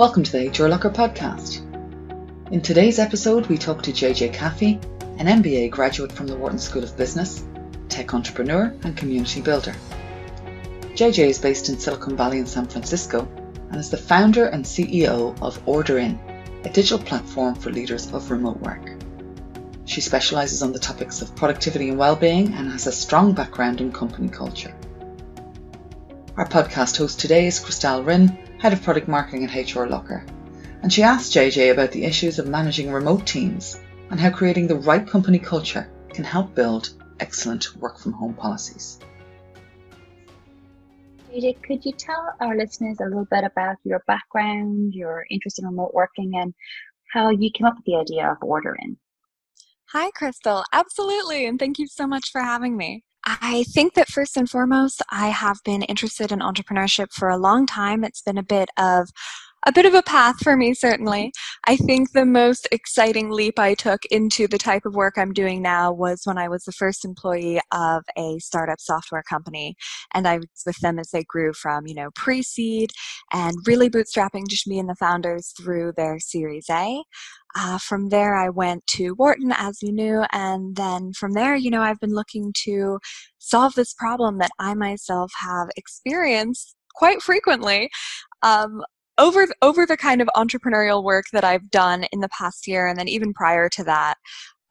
Welcome to the HR Locker podcast. In today's episode, we talk to JJ Caffey, an MBA graduate from the Wharton School of Business, tech entrepreneur, and community builder. JJ is based in Silicon Valley in San Francisco and is the founder and CEO of OrderIn, a digital platform for leaders of remote work. She specializes on the topics of productivity and well-being and has a strong background in company culture. Our podcast host today is Christelle Rinn, Head of Product Marketing at HR Locker, and she asked JJ about the issues of managing remote teams and how creating the right company culture can help build excellent work from home policies. JJ, could you tell our listeners a little bit about your background, your interest in remote working, and how you came up with the idea of OrderIn? Hi, Crystal. Absolutely. And thank you so much for having me. I think that first and foremost, I have been interested in entrepreneurship for a long time. It's been a bit of a bit of a path for me, certainly. Mm-hmm. I think the most exciting leap I took into the type of work I'm doing now was when I was the first employee of a startup software company. And I was with them as they grew from, you know, pre seed and really bootstrapping just me and the founders through their Series A. Uh, from there, I went to Wharton, as you knew, and then from there, you know, I've been looking to solve this problem that I myself have experienced quite frequently. Um, over over the kind of entrepreneurial work that I've done in the past year, and then even prior to that,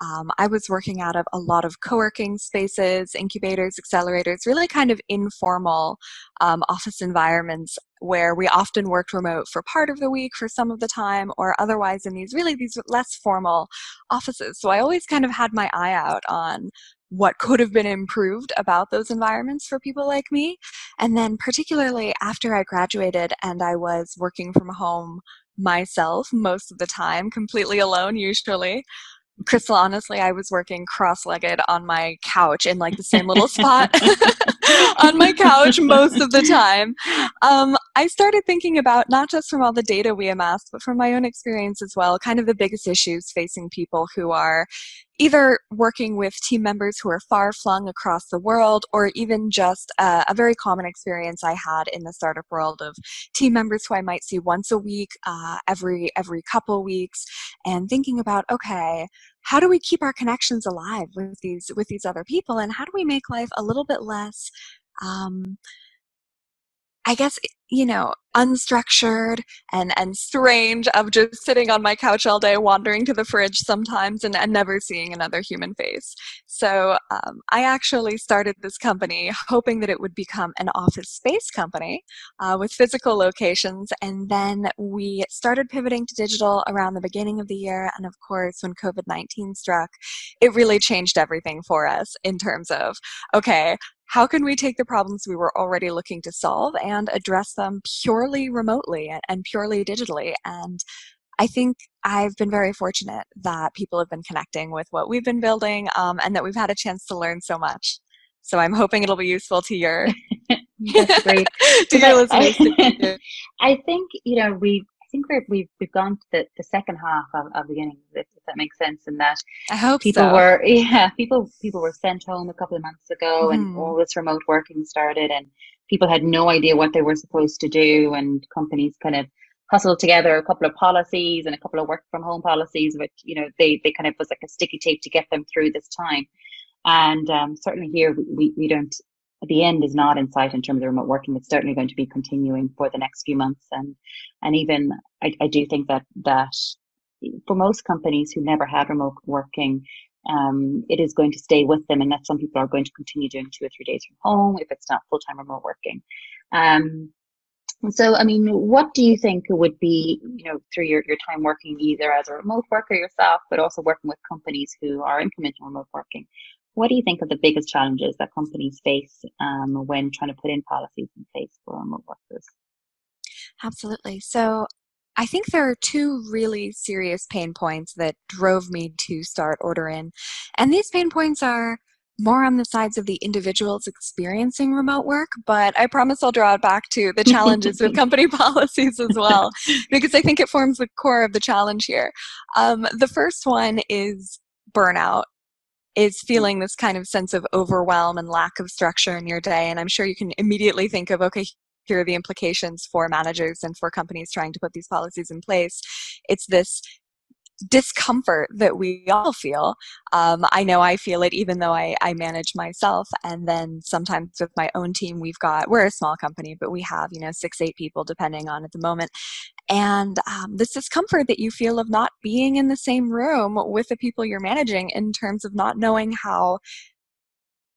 um, I was working out of a lot of co working spaces, incubators, accelerators, really kind of informal um, office environments where we often worked remote for part of the week for some of the time, or otherwise in these really these less formal offices. So I always kind of had my eye out on what could have been improved about those environments for people like me. And then, particularly after I graduated and I was working from home myself most of the time, completely alone usually. Crystal, honestly, I was working cross legged on my couch in like the same little spot on my couch most of the time. Um, I started thinking about not just from all the data we amassed, but from my own experience as well, kind of the biggest issues facing people who are either working with team members who are far flung across the world or even just uh, a very common experience i had in the startup world of team members who i might see once a week uh, every every couple weeks and thinking about okay how do we keep our connections alive with these with these other people and how do we make life a little bit less um, I guess you know unstructured and and strange of just sitting on my couch all day wandering to the fridge sometimes and, and never seeing another human face. So um, i actually started this company hoping that it would become an office space company uh, with physical locations and then we started pivoting to digital around the beginning of the year and of course when covid-19 struck it really changed everything for us in terms of okay how can we take the problems we were already looking to solve and address them purely remotely and purely digitally? And I think I've been very fortunate that people have been connecting with what we've been building um, and that we've had a chance to learn so much. So I'm hoping it'll be useful to your That's great. to your listeners. I, I think you know we think we're, we've we've gone to the, the second half of, of the beginning, if, if that makes sense. In that I hope people so. were yeah people people were sent home a couple of months ago, mm-hmm. and all this remote working started, and people had no idea what they were supposed to do, and companies kind of hustled together a couple of policies and a couple of work from home policies, which you know they they kind of was like a sticky tape to get them through this time. And um, certainly here we, we don't the end is not in sight in terms of remote working. It's certainly going to be continuing for the next few months, and and even I, I do think that that for most companies who never had remote working, um, it is going to stay with them, and that some people are going to continue doing two or three days from home if it's not full time remote working. Um, so, I mean, what do you think would be, you know, through your, your time working either as a remote worker yourself, but also working with companies who are implementing remote working? What do you think are the biggest challenges that companies face um, when trying to put in policies in place for remote workers? Absolutely. So I think there are two really serious pain points that drove me to start OrderIn. And these pain points are more on the sides of the individuals experiencing remote work, but I promise I'll draw it back to the challenges with company policies as well, because I think it forms the core of the challenge here. Um, the first one is burnout is mm. feeling this kind of sense of overwhelm and lack of structure in your day. And I'm sure you can immediately think of, okay, here are the implications for managers and for companies trying to put these policies in place. It's this discomfort that we all feel. Um, I know I feel it even though I, I manage myself. And then sometimes with my own team, we've got, we're a small company, but we have, you know, six, eight people depending on at the moment. And um, this discomfort that you feel of not being in the same room with the people you're managing in terms of not knowing how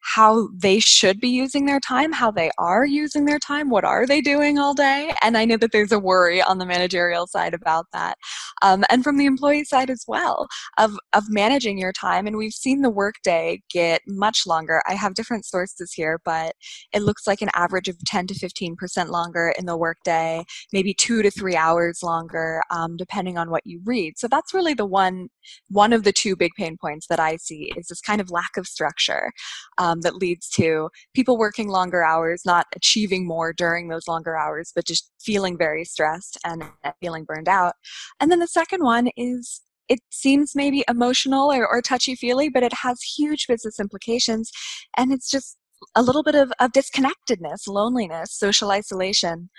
how they should be using their time, how they are using their time, what are they doing all day. And I know that there's a worry on the managerial side about that. Um, and from the employee side as well of, of managing your time. And we've seen the workday get much longer. I have different sources here, but it looks like an average of 10 to 15% longer in the workday, maybe two to three hours longer, um, depending on what you read. So that's really the one, one of the two big pain points that I see is this kind of lack of structure. Um, that leads to people working longer hours, not achieving more during those longer hours, but just feeling very stressed and feeling burned out. And then the second one is it seems maybe emotional or, or touchy feely, but it has huge business implications. And it's just a little bit of, of disconnectedness, loneliness, social isolation,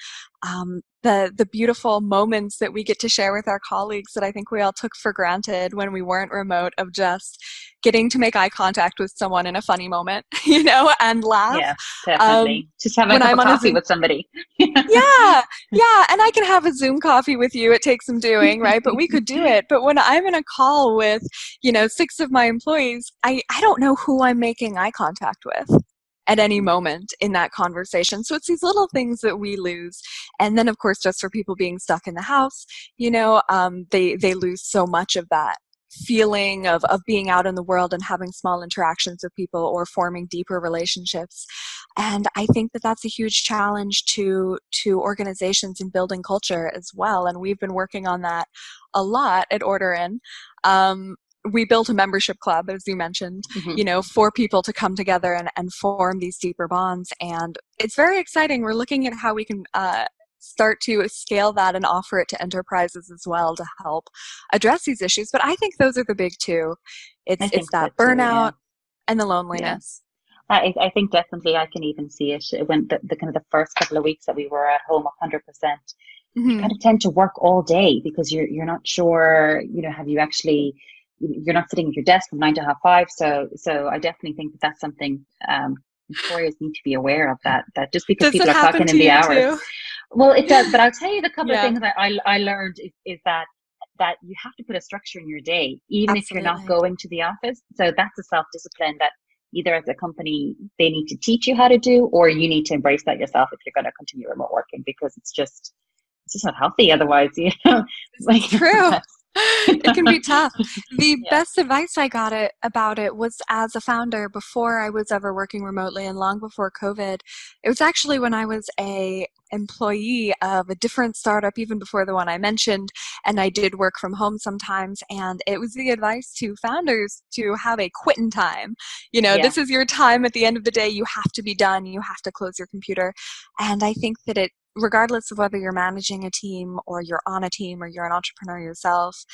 um, the the beautiful moments that we get to share with our colleagues that I think we all took for granted when we weren't remote of just getting to make eye contact with someone in a funny moment, you know, and laugh. Yeah, definitely. Um, just having a cup of coffee with somebody. yeah, yeah, and I can have a Zoom coffee with you. It takes some doing, right? But we could do it. But when I'm in a call with, you know, six of my employees, I I don't know who I'm making eye contact with at any moment in that conversation. So it's these little things that we lose. And then, of course, just for people being stuck in the house, you know, um, they, they lose so much of that feeling of, of being out in the world and having small interactions with people or forming deeper relationships. And i think that that's a huge challenge to to organizations in building culture as well. And we've been working on that a lot at order in. Um, we built a membership club as you mentioned mm-hmm. you know for people to come together and, and form these deeper bonds and it's very exciting we're looking at how we can uh, start to scale that and offer it to enterprises as well to help address these issues but i think those are the big two it's it's that burnout too, yeah. and the loneliness yeah. I, I think definitely I can even see it when the, the kind of the first couple of weeks that we were at home 100%. Mm-hmm. You kind of tend to work all day because you're you're not sure, you know, have you actually you're not sitting at your desk from nine to half five. So, so I definitely think that that's something um, employers need to be aware of that. That just because does people are clocking in the hours. Too? Well, it does. But I'll tell you the couple yeah. of things that I I learned is, is that that you have to put a structure in your day, even Absolutely. if you're not going to the office. So that's a self discipline that either as a company they need to teach you how to do, or you need to embrace that yourself if you're going to continue remote working because it's just it's just not healthy otherwise. You know, like, true. it can be tough. The yeah. best advice I got it about it was as a founder before I was ever working remotely and long before COVID. It was actually when I was a employee of a different startup even before the one I mentioned and I did work from home sometimes and it was the advice to founders to have a quitting time. You know, yeah. this is your time at the end of the day you have to be done, you have to close your computer. And I think that it regardless of whether you're managing a team or you're on a team or you're an entrepreneur yourself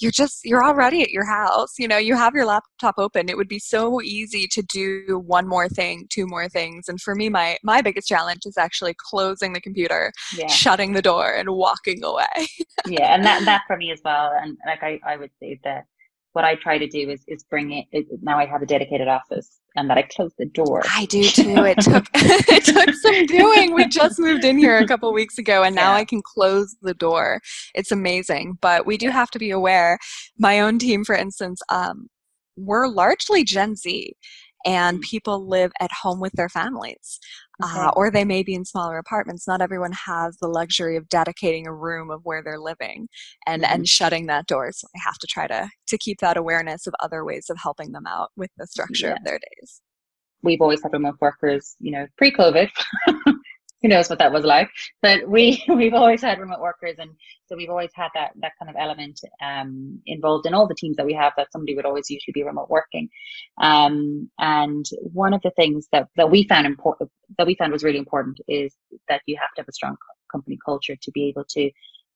you're just you're already at your house you know you have your laptop open. It would be so easy to do one more thing two more things. And for me my my biggest challenge is actually closing the computer yeah. shutting the door and walking away. Yeah and that that for me as well and like i i would say that what I try to do is is bring it, it, Now I have a dedicated office, and that I close the door. I do too. It took it took some doing. We just moved in here a couple weeks ago, and now yeah. I can close the door. It's amazing, but we do have to be aware. My own team, for instance, um, we're largely Gen Z, and mm. people live at home with their families. Okay. Uh, or they may be in smaller apartments. Not everyone has the luxury of dedicating a room of where they're living and, mm-hmm. and shutting that door. So I have to try to, to keep that awareness of other ways of helping them out with the structure yeah. of their days. We've always had remote workers, you know, pre-COVID. who knows what that was like. But we we've always had remote workers and so we've always had that that kind of element um, involved in all the teams that we have that somebody would always usually be remote working. Um, and one of the things that that we found important that we found was really important is that you have to have a strong company culture to be able to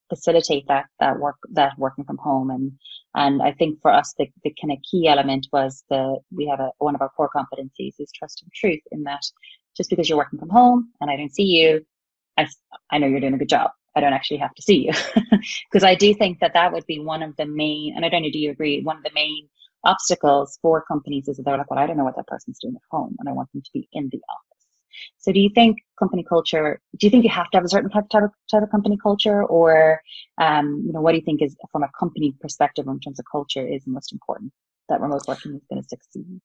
facilitate that that work that working from home. And and I think for us the, the kind of key element was the we have a one of our core competencies is trust and truth in that just because you're working from home and I don't see you I, I know you're doing a good job. I don't actually have to see you. Because I do think that that would be one of the main, and I don't know, do you agree? One of the main obstacles for companies is that they're like, well, I don't know what that person's doing at home and I want them to be in the office. So do you think company culture, do you think you have to have a certain type, type, of, type of company culture or, um, you know, what do you think is from a company perspective in terms of culture is most important that remote working is going to succeed?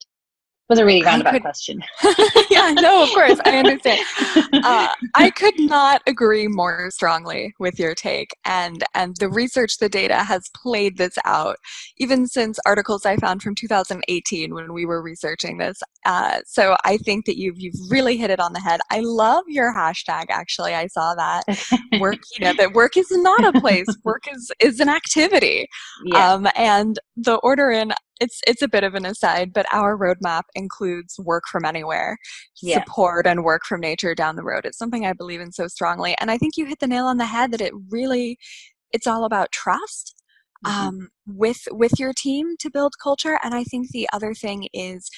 Was a really roundabout could, question. yeah, no, of course, I understand. Uh, I could not agree more strongly with your take, and and the research, the data has played this out, even since articles I found from 2018 when we were researching this. Uh, so I think that you've you've really hit it on the head. I love your hashtag. Actually, I saw that work. You know that work is not a place. Work is is an activity. Yeah. Um, and the order in it's it's a bit of an aside, but our roadmap includes work from anywhere, yeah. support and work from nature down the road. It's something I believe in so strongly, and I think you hit the nail on the head that it really it's all about trust mm-hmm. um, with with your team to build culture. And I think the other thing is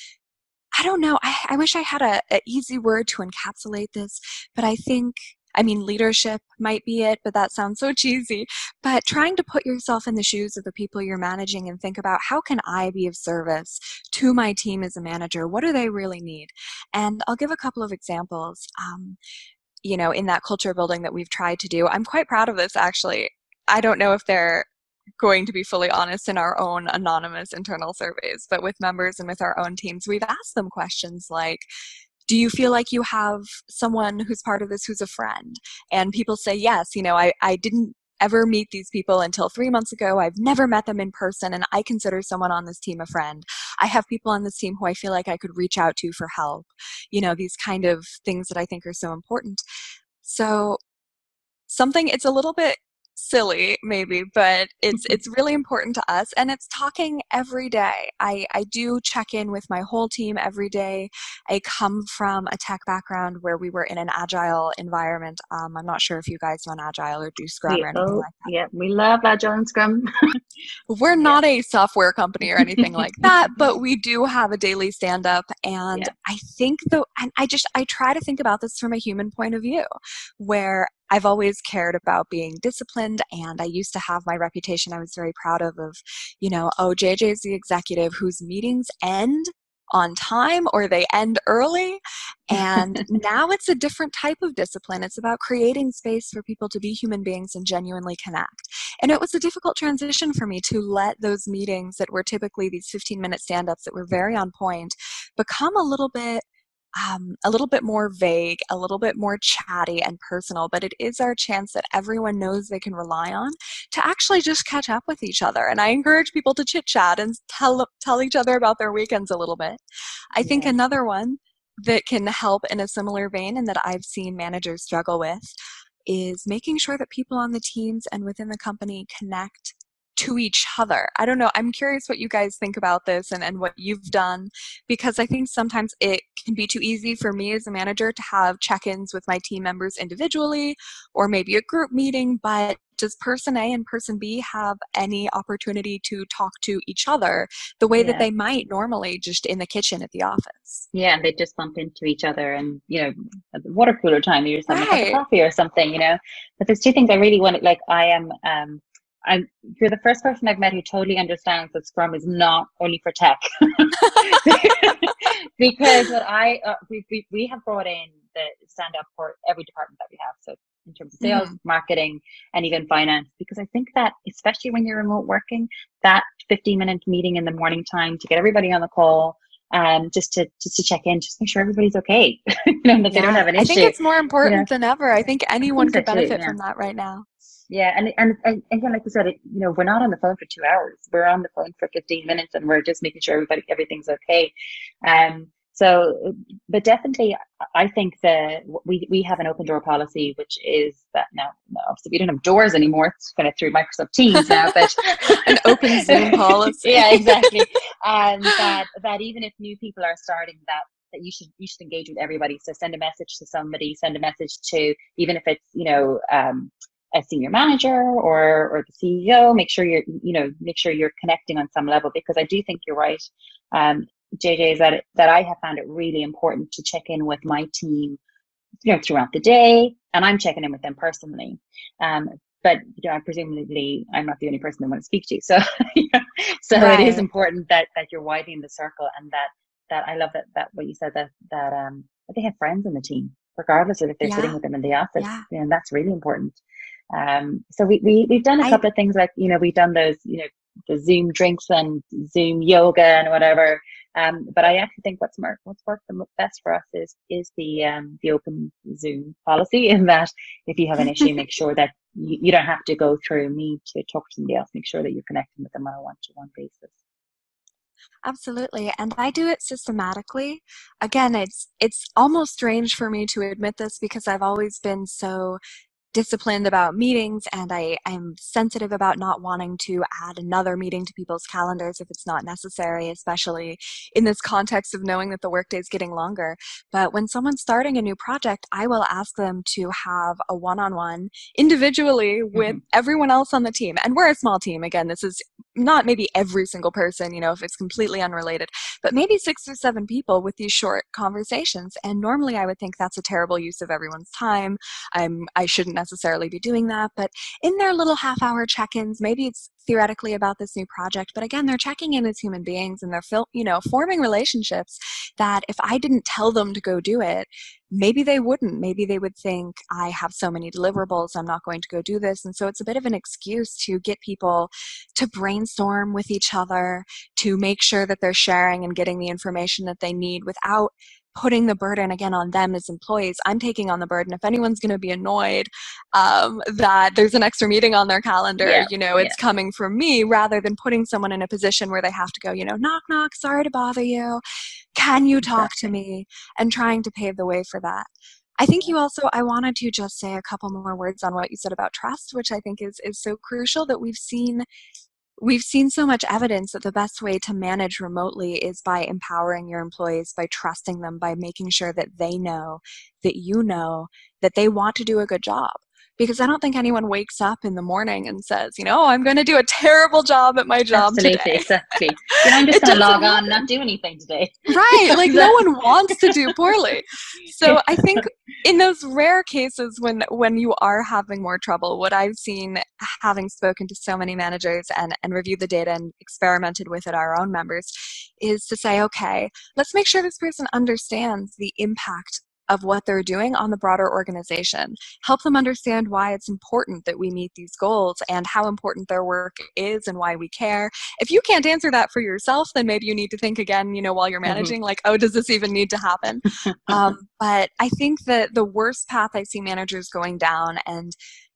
I don't know. I, I wish I had a, a, easy word to encapsulate this, but I think I mean, leadership might be it, but that sounds so cheesy. But trying to put yourself in the shoes of the people you're managing and think about how can I be of service to my team as a manager? What do they really need? And I'll give a couple of examples. Um, you know, in that culture building that we've tried to do, I'm quite proud of this actually. I don't know if they're going to be fully honest in our own anonymous internal surveys, but with members and with our own teams, we've asked them questions like, do you feel like you have someone who's part of this who's a friend? And people say, yes, you know, I, I didn't ever meet these people until three months ago. I've never met them in person, and I consider someone on this team a friend. I have people on this team who I feel like I could reach out to for help. You know, these kind of things that I think are so important. So, something, it's a little bit silly maybe but it's mm-hmm. it's really important to us and it's talking every day i i do check in with my whole team every day i come from a tech background where we were in an agile environment um, i'm not sure if you guys run agile or do scrum we, or anything oh, like that yeah we love agile and scrum we're not yeah. a software company or anything like that but we do have a daily stand up and yeah. i think though and i just i try to think about this from a human point of view where I've always cared about being disciplined and I used to have my reputation I was very proud of of, you know, oh JJ is the executive whose meetings end on time or they end early. And now it's a different type of discipline. It's about creating space for people to be human beings and genuinely connect. And it was a difficult transition for me to let those meetings that were typically these 15 minute stand ups that were very on point become a little bit um, a little bit more vague, a little bit more chatty and personal, but it is our chance that everyone knows they can rely on to actually just catch up with each other. And I encourage people to chit chat and tell tell each other about their weekends a little bit. I yeah. think another one that can help in a similar vein and that I've seen managers struggle with is making sure that people on the teams and within the company connect to each other. I don't know. I'm curious what you guys think about this and, and what you've done because I think sometimes it can be too easy for me as a manager to have check ins with my team members individually or maybe a group meeting, but does person A and person B have any opportunity to talk to each other the way yeah. that they might normally just in the kitchen at the office? Yeah, and they just bump into each other and, you know, at the water cooler time, you're just having right. a cup of coffee or something, you know. But there's two things I really want, like, I am, um, I'm you're the first person I've met who totally understands that Scrum is not only for tech. because what I uh, we, we we have brought in the stand up for every department that we have. So in terms of sales, mm-hmm. marketing, and even finance, because I think that especially when you're remote working, that 15 minute meeting in the morning time to get everybody on the call, um, just to just to check in, just make sure everybody's okay, you know, that yeah. they don't have an issue. I think it's more important than ever. I think anyone I think could benefit too, yeah. from that right now. Yeah, and, and and again, like I said, it, you know, we're not on the phone for two hours. We're on the phone for fifteen minutes, and we're just making sure everybody everything's okay. Um, so, but definitely, I think that we we have an open door policy, which is that now, obviously we don't have doors anymore. It's kind of through Microsoft Teams now, but an open Zoom policy. yeah, exactly. And that that even if new people are starting, that that you should you should engage with everybody. So send a message to somebody, send a message to even if it's you know um, a senior manager or or the CEO. Make sure you're you know make sure you're connecting on some level because I do think you're right. Um, JJ is that that I have found it really important to check in with my team you know, throughout the day, and I'm checking in with them personally. Um, but you know, presumably I'm not the only person they want to speak to. So, so right. it is important that that you're widening the circle, and that that I love that that what you said that that um that they have friends in the team, regardless of if they're yeah. sitting with them in the office, yeah. and that's really important. Um, so we, we we've done a couple I, of things like you know we've done those you know the Zoom drinks and Zoom yoga and whatever. Um, but I actually think what's worked what's worked the best for us is is the um, the open Zoom policy. In that, if you have an issue, make sure that you, you don't have to go through me to talk to somebody else. Make sure that you're connecting with them on a one to one basis. Absolutely. And I do it systematically. Again, it's it's almost strange for me to admit this because I've always been so disciplined about meetings and I, I'm sensitive about not wanting to add another meeting to people's calendars if it's not necessary, especially in this context of knowing that the workday is getting longer. But when someone's starting a new project, I will ask them to have a one on one individually with mm-hmm. everyone else on the team. And we're a small team. Again, this is not maybe every single person, you know, if it's completely unrelated, but maybe six or seven people with these short conversations. And normally I would think that's a terrible use of everyone's time. I'm, I shouldn't necessarily be doing that. But in their little half hour check ins, maybe it's theoretically about this new project, but again, they're checking in as human beings and they're, fil- you know, forming relationships that if I didn't tell them to go do it, maybe they wouldn't. Maybe they would think, I have so many deliverables, I'm not going to go do this. And so it's a bit of an excuse to get people to brainstorm with each other, to make sure that they're sharing and getting the information that they need without putting the burden again on them as employees. I'm taking on the burden. If anyone's going to be annoyed um, that there's an extra meeting on their calendar, yeah, you know, it's yeah. coming from me rather than putting someone in a position where they have to go, you know, knock, knock, sorry to bother you. Can you talk exactly. to me? And trying to pave the way for that. I think you also I wanted to just say a couple more words on what you said about trust, which I think is is so crucial that we've seen we've seen so much evidence that the best way to manage remotely is by empowering your employees, by trusting them, by making sure that they know that you know that they want to do a good job because I don't think anyone wakes up in the morning and says, you know, oh, I'm going to do a terrible job at my job Absolutely, today. Exactly. You know, I'm just going to log on not do anything today. Right. Like no one wants to do poorly. So I think in those rare cases when when you are having more trouble, what I've seen having spoken to so many managers and, and reviewed the data and experimented with it our own members is to say, okay, let's make sure this person understands the impact of what they're doing on the broader organization. Help them understand why it's important that we meet these goals and how important their work is and why we care. If you can't answer that for yourself, then maybe you need to think again, you know, while you're mm-hmm. managing, mm-hmm. like, oh, does this even need to happen? um, but I think that the worst path I see managers going down, and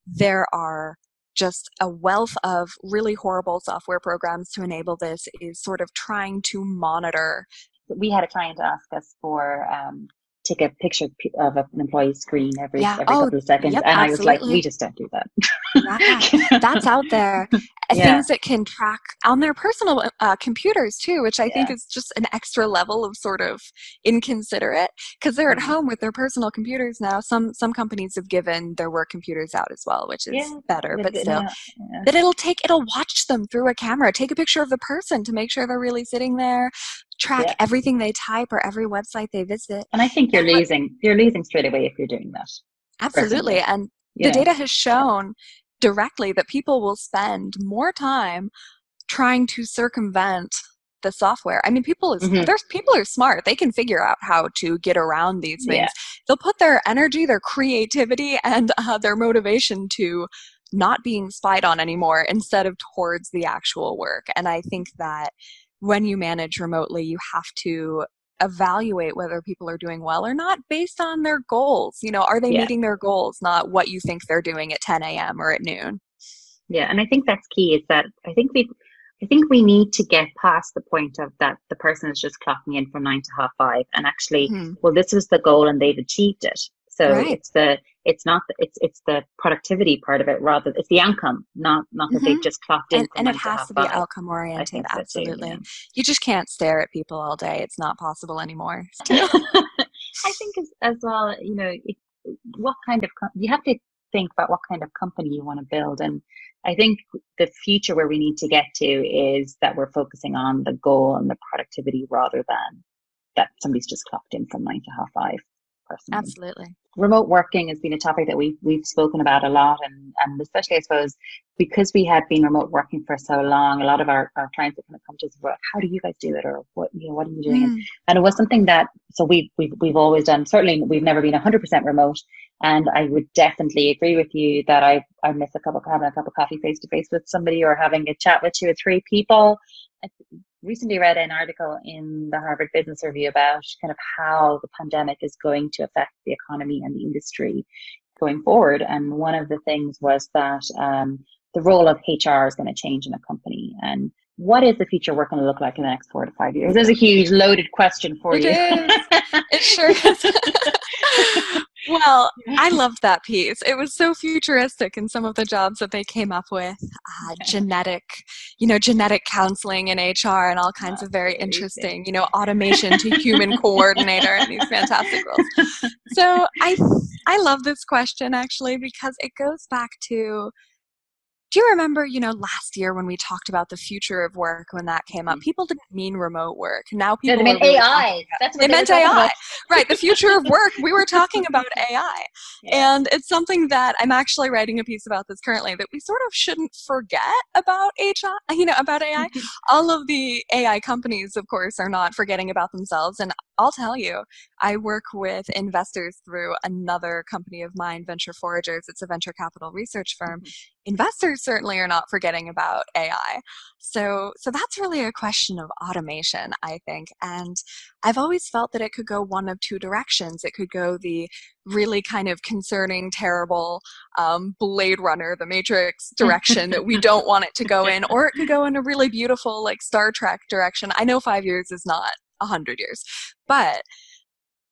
there are just a wealth of really horrible software programs to enable this is sort of trying to monitor we had a client ask us for um, take a picture of an employee's screen every yeah. every oh, couple of seconds, yep, and I was like, we just don't do that. yeah, that's out there. Yeah. Things that can track on their personal uh, computers too, which I think is just an extra level of sort of inconsiderate because they're at mm-hmm. home with their personal computers now. Some some companies have given their work computers out as well, which is better, but still, that it'll take it'll watch them through a camera, take a picture of the person to make sure they're really sitting there, track yeah. everything they type or every website they visit. And I think you're losing you're losing straight away if you're doing that. Absolutely. Personally. And yeah. the data has shown directly that people will spend more time trying to circumvent the software. I mean, people is mm-hmm. there's people are smart. They can figure out how to get around these things. Yeah. They'll put their energy, their creativity, and uh, their motivation to not being spied on anymore instead of towards the actual work. And I think that when you manage remotely, you have to evaluate whether people are doing well or not based on their goals. You know, are they yeah. meeting their goals, not what you think they're doing at 10 a.m. or at noon? Yeah, and I think that's key is that I think we I think we need to get past the point of that the person is just clocking in from nine to half five and actually, mm-hmm. well, this was the goal and they've achieved it. So right. it's the it's not the, it's it's the productivity part of it rather it's the outcome not not that mm-hmm. they've just clocked in and, and it has to be outcome oriented absolutely too, yeah. you just can't stare at people all day it's not possible anymore i think as, as well you know if, what kind of you have to think about what kind of company you want to build and i think the future where we need to get to is that we're focusing on the goal and the productivity rather than that somebody's just clocked in from nine to half five personally. Absolutely. Remote working has been a topic that we've we've spoken about a lot, and and especially I suppose because we had been remote working for so long, a lot of our, our clients have kind of come to us about how do you guys do it, or what you know what are you doing, mm. and it was something that so we we've we've always done. Certainly, we've never been hundred percent remote, and I would definitely agree with you that I I miss a cup of having a cup of coffee face to face with somebody or having a chat with two or three people. Recently read an article in the Harvard Business Review about kind of how the pandemic is going to affect the economy and the industry going forward. And one of the things was that um, the role of HR is going to change in a company. And what is the future work going to look like in the next four to five years? There's a huge loaded question for it you. it sure is. well, I loved that piece. It was so futuristic in some of the jobs that they came up with. Uh, genetic, you know, genetic counseling in HR and all kinds of very interesting, you know, automation to human coordinator and these fantastic roles. So I, I love this question actually because it goes back to do you remember, you know, last year when we talked about the future of work when that came up? Mm. People didn't mean remote work. Now people no, they meant really AI. That's what they, they meant AI. right. The future of work. We were talking about AI. Yeah. And it's something that I'm actually writing a piece about this currently that we sort of shouldn't forget about HR, you know, about AI. All of the AI companies, of course, are not forgetting about themselves. And I'll tell you, I work with investors through another company of mine, Venture Foragers. It's a venture capital research firm. Mm-hmm. Investors certainly are not forgetting about AI. So, so that's really a question of automation, I think. And I've always felt that it could go one of two directions. It could go the really kind of concerning, terrible um, Blade Runner, the Matrix direction that we don't want it to go in, or it could go in a really beautiful, like Star Trek direction. I know five years is not a hundred years, but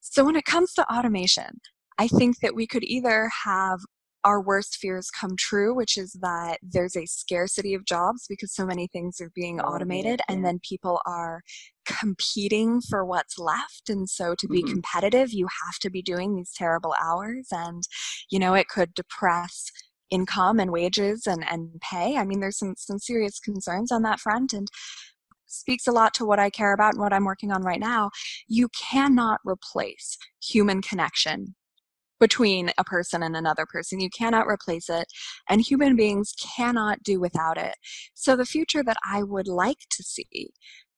so when it comes to automation, I think that we could either have our worst fears come true, which is that there's a scarcity of jobs because so many things are being oh, automated and then people are competing for what's left. And so to be mm-hmm. competitive, you have to be doing these terrible hours and, you know, it could depress income and wages and, and pay. I mean, there's some, some serious concerns on that front. And speaks a lot to what I care about and what I'm working on right now. You cannot replace human connection between a person and another person. You cannot replace it, and human beings cannot do without it. So, the future that I would like to see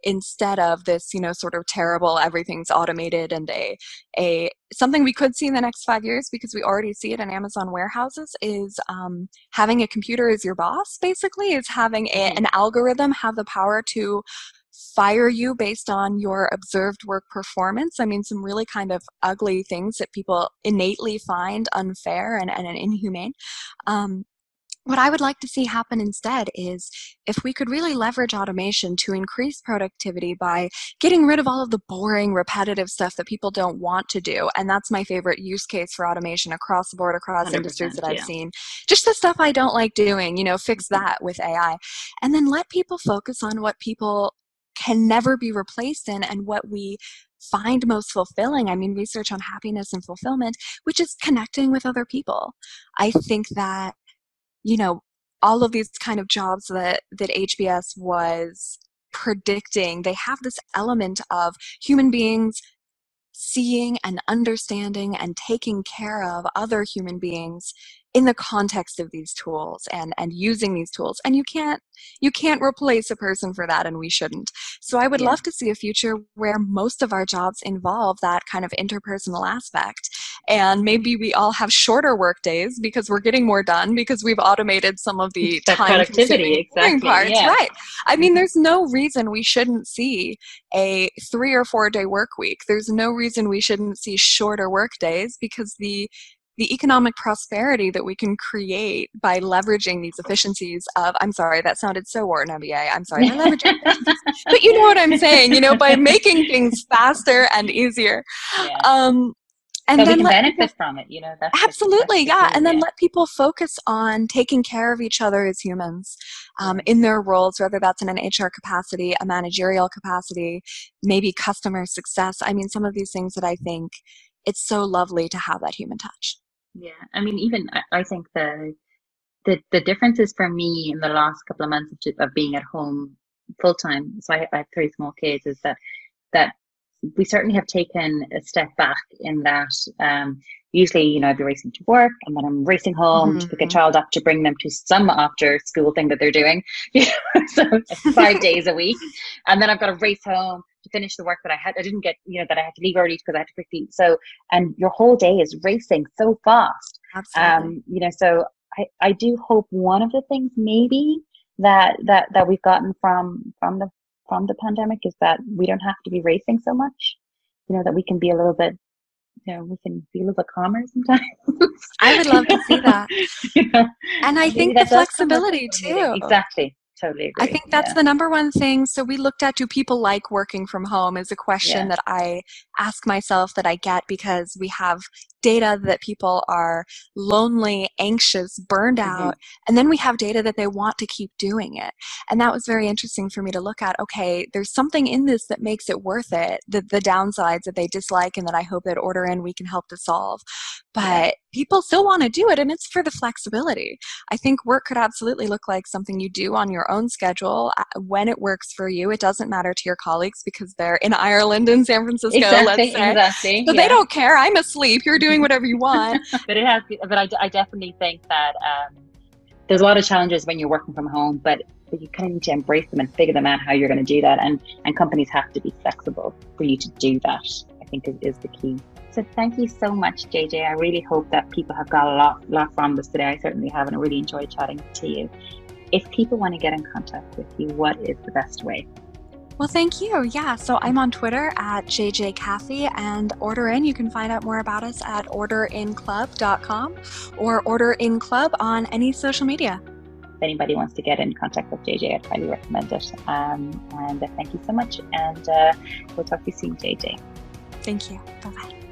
instead of this you know sort of terrible everything's automated and a a something we could see in the next five years because we already see it in amazon warehouses is um, having a computer as your boss basically is having a, an algorithm have the power to fire you based on your observed work performance. I mean, some really kind of ugly things that people innately find unfair and, and inhumane. Um, what I would like to see happen instead is if we could really leverage automation to increase productivity by getting rid of all of the boring, repetitive stuff that people don't want to do. And that's my favorite use case for automation across the board, across industries that I've yeah. seen. Just the stuff I don't like doing, you know, fix that with AI. And then let people focus on what people can never be replaced in and what we find most fulfilling. I mean, research on happiness and fulfillment, which is connecting with other people. I think that, you know, all of these kind of jobs that, that HBS was predicting, they have this element of human beings seeing and understanding and taking care of other human beings in the context of these tools and and using these tools. And you can't you can't replace a person for that and we shouldn't. So i would yeah. love to see a future where most of our jobs involve that kind of interpersonal aspect and maybe we all have shorter work days because we're getting more done because we've automated some of the time productivity exactly parts yeah. right i mean mm-hmm. there's no reason we shouldn't see a 3 or 4 day work week there's no reason we shouldn't see shorter work days because the the economic prosperity that we can create by leveraging these efficiencies of i'm sorry that sounded so wharton mba i'm sorry leveraging but you know what i'm saying you know by making things faster and easier yeah. um, and so then we can benefit people, from it you know that's absolutely that's yeah and then yeah. let people focus on taking care of each other as humans um, in their roles whether that's in an hr capacity a managerial capacity maybe customer success i mean some of these things that i think it's so lovely to have that human touch yeah, I mean, even I, I think the the the differences for me in the last couple of months of, of being at home full time. So I, I, have three small kids. Is that that we certainly have taken a step back in that um, usually, you know, I'd be racing to work and then I'm racing home mm-hmm. to pick a mm-hmm. child up to bring them to some after school thing that they're doing. so five days a week. And then I've got to race home to finish the work that I had. I didn't get, you know, that I had to leave early because I had to pick quickly. So, and your whole day is racing so fast. Absolutely. Um, you know, so I, I do hope one of the things maybe that, that, that we've gotten from, from the, from the pandemic is that we don't have to be racing so much. You know, that we can be a little bit you know, we can be a little bit calmer sometimes. I would love to see that. you know, and I think the flexibility too. Exactly totally agree. I think that's yeah. the number one thing. So we looked at do people like working from home is a question yeah. that I ask myself that I get because we have data that people are lonely, anxious, burned mm-hmm. out, and then we have data that they want to keep doing it. And that was very interesting for me to look at. Okay, there's something in this that makes it worth it, the, the downsides that they dislike and that I hope that Order In we can help to solve. But people still want to do it, and it's for the flexibility. I think work could absolutely look like something you do on your own schedule uh, when it works for you. It doesn't matter to your colleagues because they're in Ireland and San Francisco, exactly, let's say. Exactly, but yeah. they don't care. I'm asleep. You're doing whatever you want. but it has, but I, I definitely think that um, there's a lot of challenges when you're working from home, but, but you kind of need to embrace them and figure them out how you're going to do that. And, and companies have to be flexible for you to do that, I think is, is the key. So thank you so much, JJ. I really hope that people have got a lot, lot from this today. I certainly have, and I really enjoyed chatting to you. If people want to get in contact with you, what is the best way? Well, thank you. Yeah, so I'm on Twitter at JJ Caffey and Order In. You can find out more about us at orderinclub.com or Order In Club on any social media. If anybody wants to get in contact with JJ, I'd highly recommend it. Um, and thank you so much. And uh, we'll talk to you soon, JJ. Thank you. Bye bye.